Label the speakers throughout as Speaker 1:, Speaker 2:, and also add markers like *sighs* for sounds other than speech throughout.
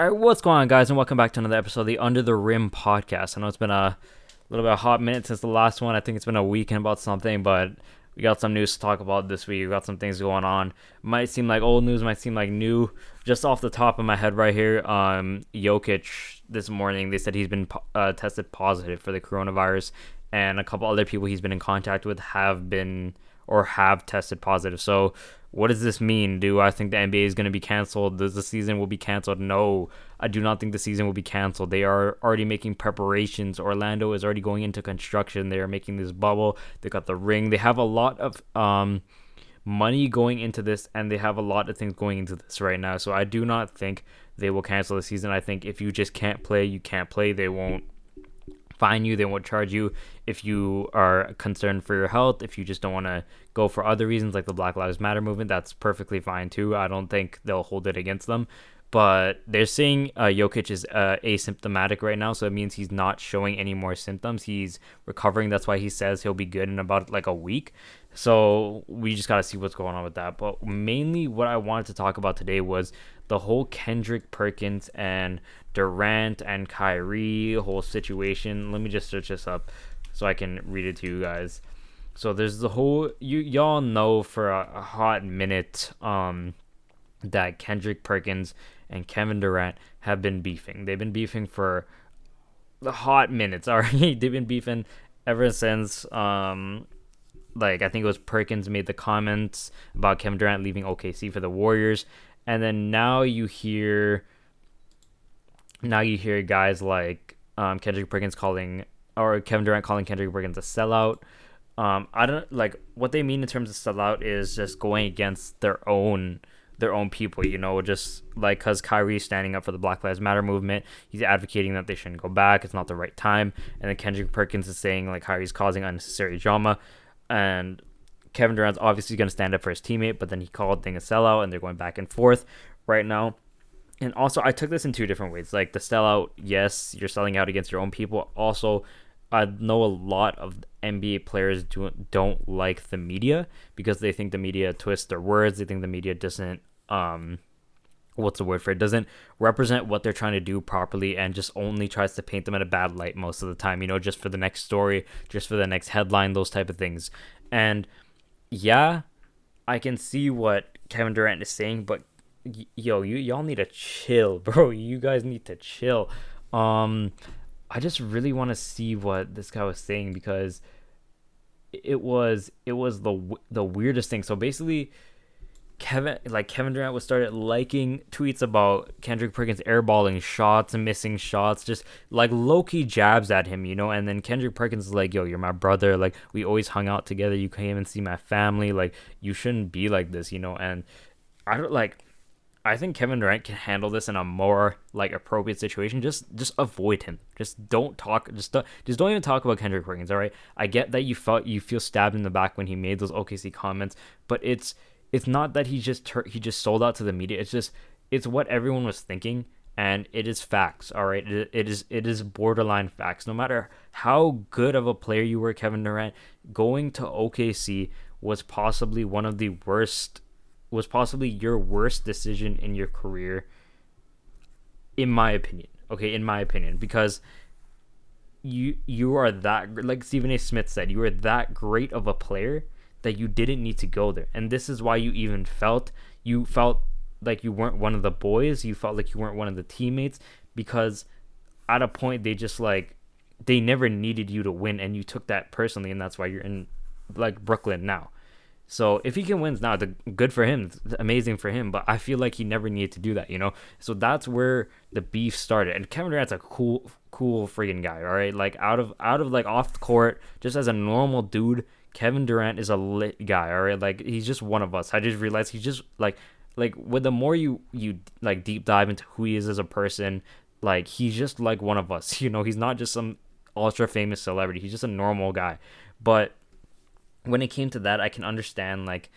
Speaker 1: All right, what's going on, guys, and welcome back to another episode of the Under the Rim podcast. I know it's been a little bit of a hot minute since the last one. I think it's been a weekend about something, but we got some news to talk about this week. We got some things going on. Might seem like old news, might seem like new. Just off the top of my head, right here, um, Jokic this morning they said he's been uh, tested positive for the coronavirus, and a couple other people he's been in contact with have been or have tested positive. So what does this mean? Do I think the NBA is going to be canceled? Does the season will be canceled? No, I do not think the season will be canceled. They are already making preparations. Orlando is already going into construction. They are making this bubble. They got the ring. They have a lot of um, money going into this, and they have a lot of things going into this right now. So I do not think they will cancel the season. I think if you just can't play, you can't play. They won't fine you. They won't charge you if you are concerned for your health. If you just don't want to go for other reasons like the Black Lives Matter movement, that's perfectly fine too. I don't think they'll hold it against them. But they're saying uh, Jokic is uh, asymptomatic right now, so it means he's not showing any more symptoms. He's recovering. That's why he says he'll be good in about like a week. So we just got to see what's going on with that. But mainly, what I wanted to talk about today was the whole Kendrick Perkins and Durant and Kyrie whole situation. Let me just search this up so I can read it to you guys. So there's the whole you y'all know for a, a hot minute um that Kendrick Perkins and Kevin Durant have been beefing. They've been beefing for the hot minutes. *laughs* Already, they've been beefing ever since um like I think it was Perkins made the comments about Kevin Durant leaving OKC for the Warriors, and then now you hear now you hear guys like um, Kendrick Perkins calling or Kevin Durant calling Kendrick Perkins a sellout. Um, I don't like what they mean in terms of sellout is just going against their own their own people, you know, just like because Kyrie's standing up for the Black Lives Matter movement, he's advocating that they shouldn't go back. It's not the right time, and then Kendrick Perkins is saying like Kyrie's causing unnecessary drama, and Kevin Durant's obviously going to stand up for his teammate, but then he called thing a sellout, and they're going back and forth right now and also I took this in two different ways. Like the sellout, yes, you're selling out against your own people. Also, I know a lot of NBA players do, don't like the media because they think the media twists their words. They think the media doesn't um what's the word for it doesn't represent what they're trying to do properly and just only tries to paint them in a bad light most of the time you know just for the next story just for the next headline those type of things and yeah i can see what kevin durant is saying but yo, you y'all need to chill, *laughs* bro. You guys need to chill. Um, I just really want to see what this guy was saying because it was it was the the weirdest thing. So basically, Kevin like Kevin Durant was started liking tweets about Kendrick Perkins airballing shots and missing shots, just like low key jabs at him, you know. And then Kendrick Perkins is like, "Yo, you're my brother. Like we always hung out together. You came and see my family. Like you shouldn't be like this, you know." And I don't like I think Kevin Durant can handle this in a more like appropriate situation. Just just avoid him. Just don't talk. Just don't, just don't even talk about Kendrick Perkins. All right. I get that you felt you feel stabbed in the back when he made those OKC comments, but it's it's not that he just he just sold out to the media. It's just it's what everyone was thinking, and it is facts. All right. It, it is it is borderline facts. No matter how good of a player you were, Kevin Durant, going to OKC was possibly one of the worst was possibly your worst decision in your career in my opinion okay in my opinion because you you are that like Stephen A Smith said you are that great of a player that you didn't need to go there and this is why you even felt you felt like you weren't one of the boys you felt like you weren't one of the teammates because at a point they just like they never needed you to win and you took that personally and that's why you're in like Brooklyn now so if he can win now, the good for him, amazing for him. But I feel like he never needed to do that, you know. So that's where the beef started. And Kevin Durant's a cool, cool freaking guy. All right, like out of out of like off the court, just as a normal dude, Kevin Durant is a lit guy. All right, like he's just one of us. I just realized he's just like like with the more you you like deep dive into who he is as a person, like he's just like one of us. *laughs* You know, he's not just some ultra famous celebrity. He's just a normal guy. But when it came to that, I can understand like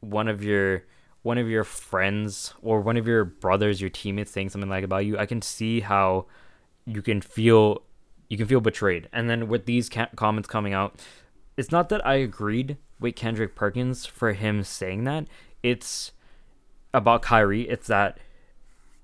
Speaker 1: one of your one of your friends or one of your brothers, your teammates saying something like about you. I can see how you can feel you can feel betrayed. And then with these ca- comments coming out, it's not that I agreed with Kendrick Perkins for him saying that. It's about Kyrie. It's that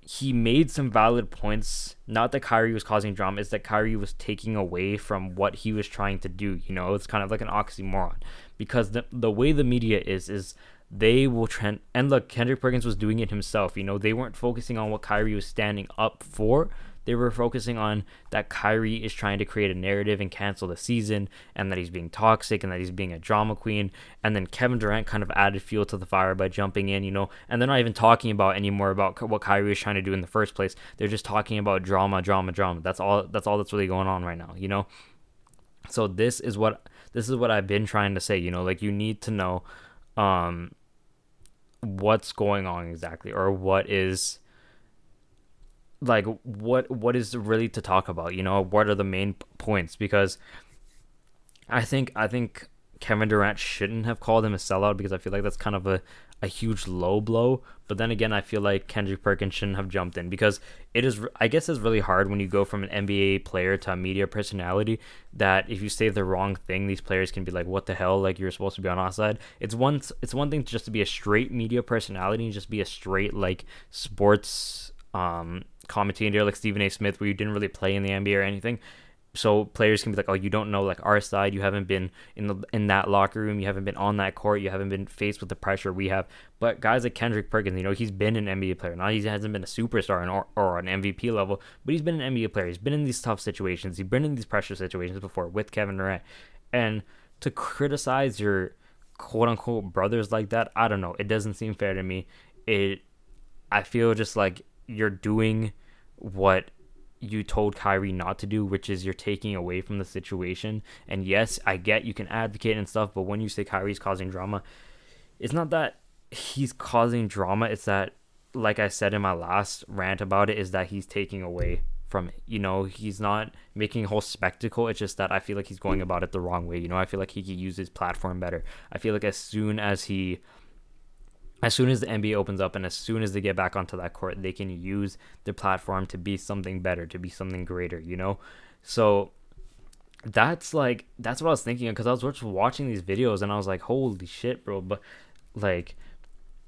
Speaker 1: he made some valid points. Not that Kyrie was causing drama, it's that Kyrie was taking away from what he was trying to do. You know, it's kind of like an oxymoron because the the way the media is is they will trend and look Kendrick Perkins was doing it himself. You know, they weren't focusing on what Kyrie was standing up for. They were focusing on that Kyrie is trying to create a narrative and cancel the season, and that he's being toxic, and that he's being a drama queen. And then Kevin Durant kind of added fuel to the fire by jumping in, you know. And they're not even talking about anymore about what Kyrie was trying to do in the first place. They're just talking about drama, drama, drama. That's all. That's all that's really going on right now, you know. So this is what this is what I've been trying to say. You know, like you need to know, um, what's going on exactly, or what is like what what is really to talk about? You know what are the main points? Because i think i think kevin durant shouldn't have called him a sellout because i feel like that's kind of a, a huge low blow. But then again i feel like kendrick perkins shouldn't have jumped in because it is i guess it's really hard when you go from an nba player to a media personality that if you say the wrong thing these players can be like what the hell? Like you're supposed to be on our side. It's one it's one thing just to be a straight media personality and just be a straight like sports um commentator like Stephen A. Smith where you didn't really play in the NBA or anything. So players can be like, "Oh, you don't know like our side. You haven't been in the in that locker room. You haven't been on that court. You haven't been faced with the pressure we have." But guys like Kendrick Perkins, you know, he's been an NBA player. Now he hasn't been a superstar or, or an MVP level, but he's been an NBA player. He's been in these tough situations. He's been in these pressure situations before with Kevin Durant, and to criticize your quote unquote brothers like that, I don't know. It doesn't seem fair to me. It, I feel just like you're doing what you told Kyrie not to do, which is you're taking away from the situation. And yes, I get you can advocate and stuff, but when you say Kyrie's causing drama, it's not that he's causing drama, it's that like I said in my last rant about it, is that he's taking away from it. You know, he's not making a whole spectacle. It's just that I feel like he's going about it the wrong way. You know, I feel like he could use his platform better. I feel like as soon as he as soon as the NBA opens up and as soon as they get back onto that court, they can use their platform to be something better, to be something greater, you know? So that's like that's what I was thinking because I was just watching these videos and I was like, holy shit, bro! But like,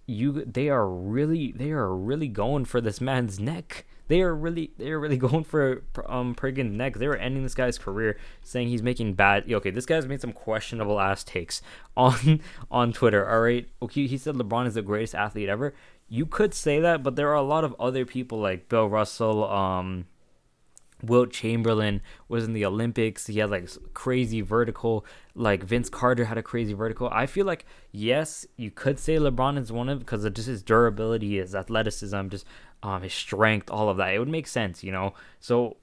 Speaker 1: you they are really they are really going for this man's neck. They are really they are really *laughs* going for um Perkins' neck. They were ending this guy's career, saying he's making bad. Okay, this guy's made some questionable ass takes *laughs* on on Twitter. All right, okay, he said LeBron is the greatest athlete ever. You could say that, but there are a lot of other people like Bill Russell, um, Wilt Chamberlain was in the Olympics. He had like crazy vertical. Like Vince Carter had a crazy vertical. I feel like yes, you could say LeBron is one of because of just his durability, his athleticism, just um his strength, all of that. It would make sense, you know. So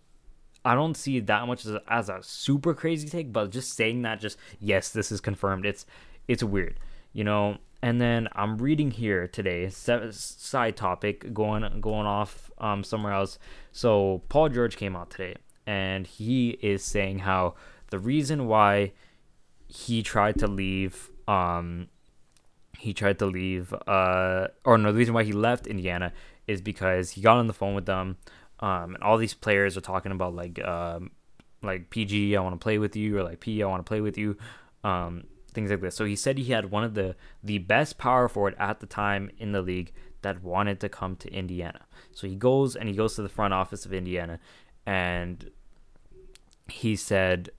Speaker 1: I don't see that much as a, as a super crazy take, but just saying that, just yes, this is confirmed. It's it's weird, you know. And then I'm reading here today, side topic, going going off um, somewhere else. So Paul George came out today, and he is saying how the reason why he tried to leave, um, he tried to leave, uh, or no, the reason why he left Indiana is because he got on the phone with them, um, and all these players are talking about like, um, like PG, I want to play with you, or like P, I want to play with you. Um, things like this. So he said he had one of the the best power forward at the time in the league that wanted to come to Indiana. So he goes and he goes to the front office of Indiana and he said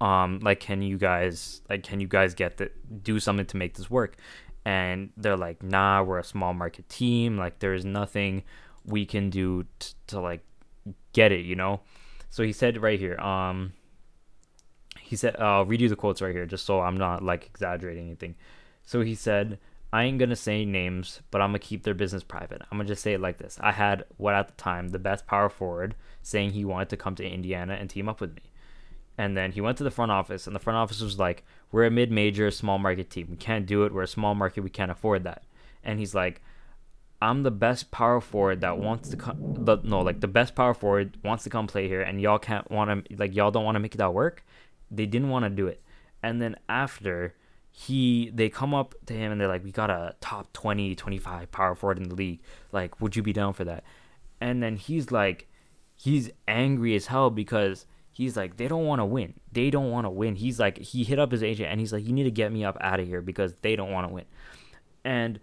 Speaker 1: um like can you guys like can you guys get the do something to make this work? And they're like, "Nah, we're a small market team. Like there's nothing we can do t- to like get it, you know?" So he said right here, um he said, I'll read you the quotes right here just so I'm not like exaggerating anything. So he said, I ain't gonna say names, but I'm gonna keep their business private. I'm gonna just say it like this. I had what at the time the best power forward saying he wanted to come to Indiana and team up with me. And then he went to the front office, and the front office was like, We're a mid major, small market team. We can't do it. We're a small market. We can't afford that. And he's like, I'm the best power forward that wants to come. No, like the best power forward wants to come play here, and y'all can't want to, like, y'all don't want to make that work they didn't want to do it. And then after he they come up to him and they're like, We got a top 20, 25 power forward in the league. Like, would you be down for that? And then he's like he's angry as hell because he's like, they don't want to win. They don't want to win. He's like, he hit up his agent and he's like, you need to get me up out of here because they don't want to win. And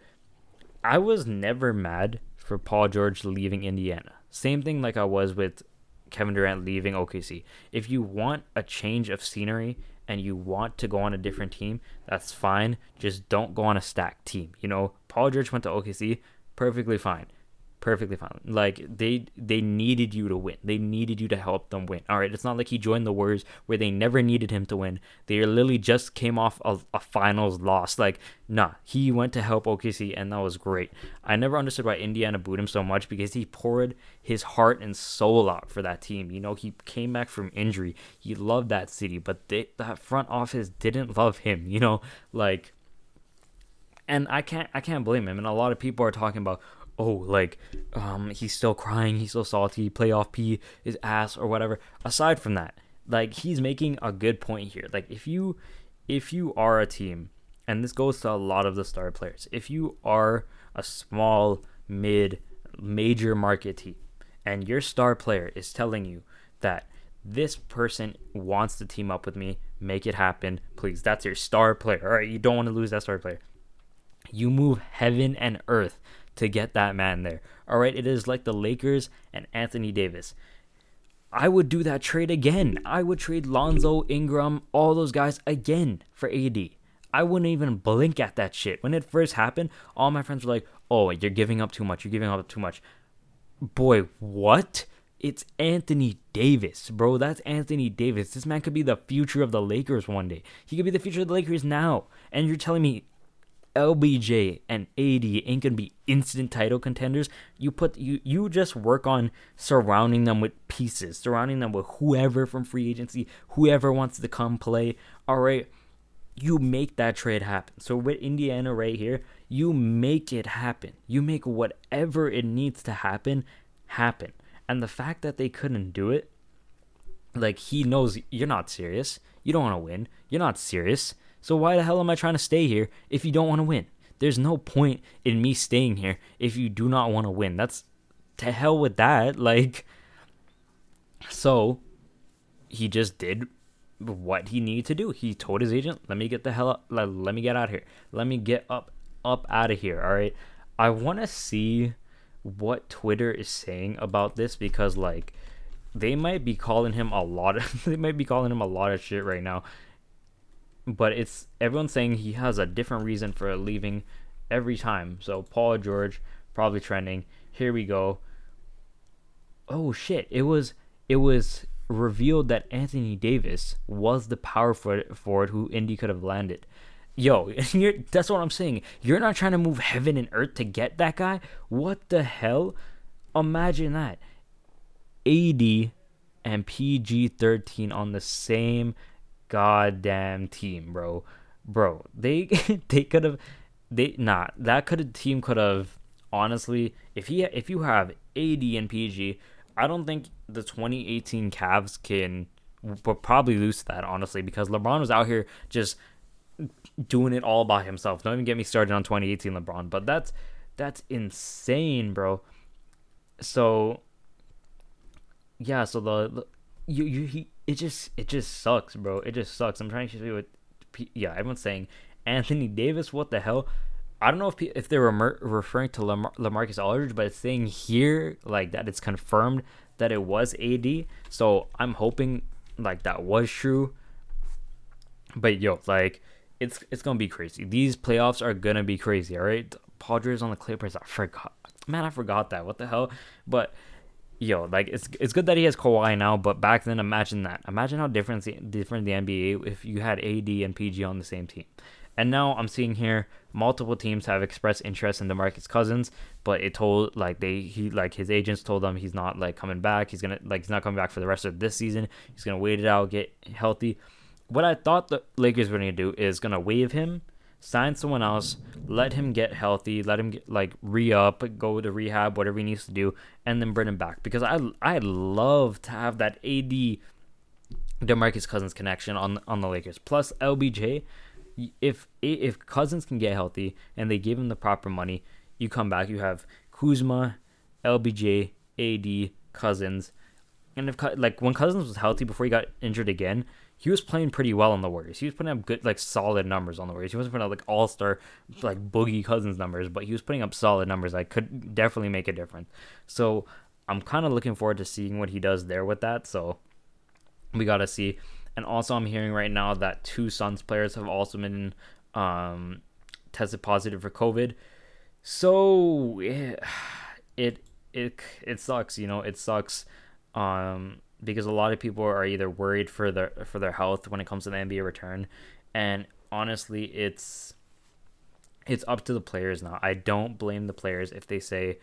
Speaker 1: I was never mad for Paul George leaving Indiana. Same thing like I was with Kevin Durant leaving OKC. If you want a change of scenery and you want to go on a different team, that's fine. Just don't go on a stacked team. You know, Paul George went to OKC, perfectly fine perfectly fine. Like they they needed you to win. They needed you to help them win. All right, it's not like he joined the Warriors where they never needed him to win. They literally just came off a, a finals loss. Like nah, he went to help OKC and that was great. I never understood why Indiana booed him so much because he poured his heart and soul out for that team. You know, he came back from injury. He loved that city, but they, that front office didn't love him. You know, like and I can't I can't blame him. And a lot of people are talking about, oh, like, um, he's still crying, he's still salty, playoff P is ass or whatever. Aside from that, like he's making a good point here. Like if you if you are a team, and this goes to a lot of the star players, if you are a small, mid, major market team, and your star player is telling you that this person wants to team up with me, make it happen, please. That's your star player. All right, you don't want to lose that star player. You move heaven and earth to get that man there. All right, it is like the Lakers and Anthony Davis. I would do that trade again. I would trade Lonzo, Ingram, all those guys again for AD. I wouldn't even blink at that shit. When it first happened, all my friends were like, oh, you're giving up too much. You're giving up too much. Boy, what? It's Anthony Davis, bro. That's Anthony Davis. This man could be the future of the Lakers one day. He could be the future of the Lakers now. And you're telling me LBJ and AD ain't gonna be instant title contenders. You put you you just work on surrounding them with pieces, surrounding them with whoever from free agency, whoever wants to come play. All right, you make that trade happen. So with Indiana right here, you make it happen. You make whatever it needs to happen happen. And the fact that they couldn't do it, like he knows you're not serious. You don't want to win. You're not serious. So why the hell am I trying to stay here if you don't want to win? There's no point in me staying here if you do not want to win. That's to hell with that. *laughs* Like, so he just did what he needed to do. He told his agent, "Let me get the hell up. Let, let me get out of here. Let me get up, up out of here." All right. I want to see what Twitter is saying about this because, like, they might be calling him a lot. Of, *laughs* they might be calling him a lot of shit right now but it's everyone's saying he has a different reason for leaving every time. So Paul George probably trending. Here we go. Oh shit! It was it was revealed that Anthony Davis was the power forward who Indy could have landed. Yo, *laughs* that's what I'm saying. You're not trying to move heaven and earth to get that guy. What the hell? Imagine that. AD and PG 13 on the same goddamn team, bro. Bro, they *laughs* they could have they not nah, that could team could have honestly if he if you have AD and PG, I don't think the 2018 Cavs can but probably lose that honestly because LeBron was out here just doing it all by himself. Don't even get me started on 2018 LeBron, but that's that's insane, bro. So yeah, so the, the you you he it just it just sucks, bro. It just sucks. I'm trying to see what yeah, everyone's saying Anthony Davis. What the hell? I don't know if if they're referring to Lamar- Lamarcus Aldridge, but it's saying here like that it's confirmed that it was AD. So I'm hoping like that was true. But yo, like it's it's gonna be crazy. These playoffs are gonna be crazy. All right, Padres on the Clippers. I forgot, man. I forgot that. What the hell? But yo, like it's it's good that he has Kawhi now, but back then, imagine that. Imagine how different different the NBA if you had AD and PG on the same team. And now I'm seeing here multiple teams have expressed interest in DeMarcus Cousins, but it told like they he like his agents told them he's not like coming back. He's gonna like he's not coming back for the rest of this season. He's gonna wait it out, get healthy. What I thought the Lakers were gonna do is gonna waive him sign someone else, let him get healthy, let him get, like re up, go to rehab, whatever he needs to do, and then bring him back. Because I I love to have that AD Demarcus Cousins connection on on the Lakers. Plus LBJ, if if Cousins can get healthy and they give him the proper money, you come back. You have Kuzma, LBJ, AD, Cousins. And if like when Cousins was healthy before he got injured again, he was playing pretty well on the Warriors. He was putting up good, like solid numbers on the Warriors. He wasn't putting up like all star, like Boogie Cousins numbers, but he was putting up solid numbers. I could definitely make a difference. So I'm kind of looking forward to seeing what he does there with that. So we got to see. And also, I'm hearing right now that two Suns players have also been um, tested positive for COVID. So it, *sighs* it it it sucks, you know. It sucks um, because a lot of people are either worried for their for their health when it comes to the NBA return, and honestly, it's it's up to the players now. I don't blame the players if they say,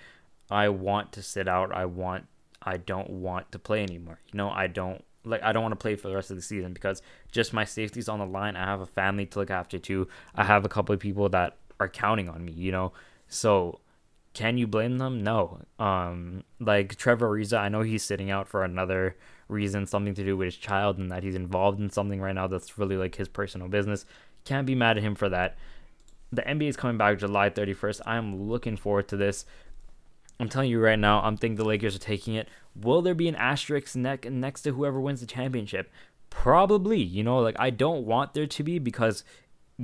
Speaker 1: "I want to sit out. I want. I don't want to play anymore." You know, I don't like. I don't want to play for the rest of the season because just my safety's on the line. I have a family to look after too. I have a couple of people that are counting on me. You know, so can you blame them? No. Um, like Trevor Ariza, I know he's sitting out for another reason, something to do with his child, and that he's involved in something right now that's really like his personal business. Can't be mad at him for that. The NBA is coming back July 31st. I'm looking forward to this. I'm telling you right now, I'm thinking the Lakers are taking it. Will there be an asterisk neck next to whoever wins the championship? Probably. You know, like I don't want there to be because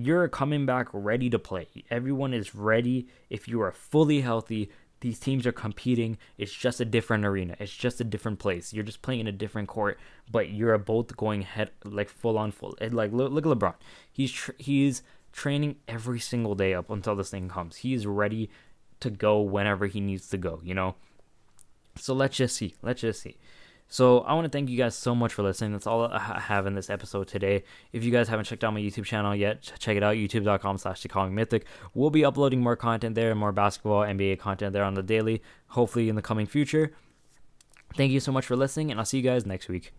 Speaker 1: you're coming back ready to play. Everyone is ready. If you are fully healthy, these teams are competing. It's just a different arena. It's just a different place. You're just playing in a different court, but you're both going head like full on full. And like look, look at LeBron. He's tr- he's training every single day up until this thing comes. He's ready to go whenever he needs to go. You know. So let's just see. Let's just see. So I want to thank you guys so much for listening. That's all I have in this episode today. If you guys haven't checked out my YouTube channel yet, check it out, youtube.com slash mythic. We'll be uploading more content there, and more basketball, NBA content there on the daily, hopefully in the coming future. Thank you so much for listening, and I'll see you guys next week.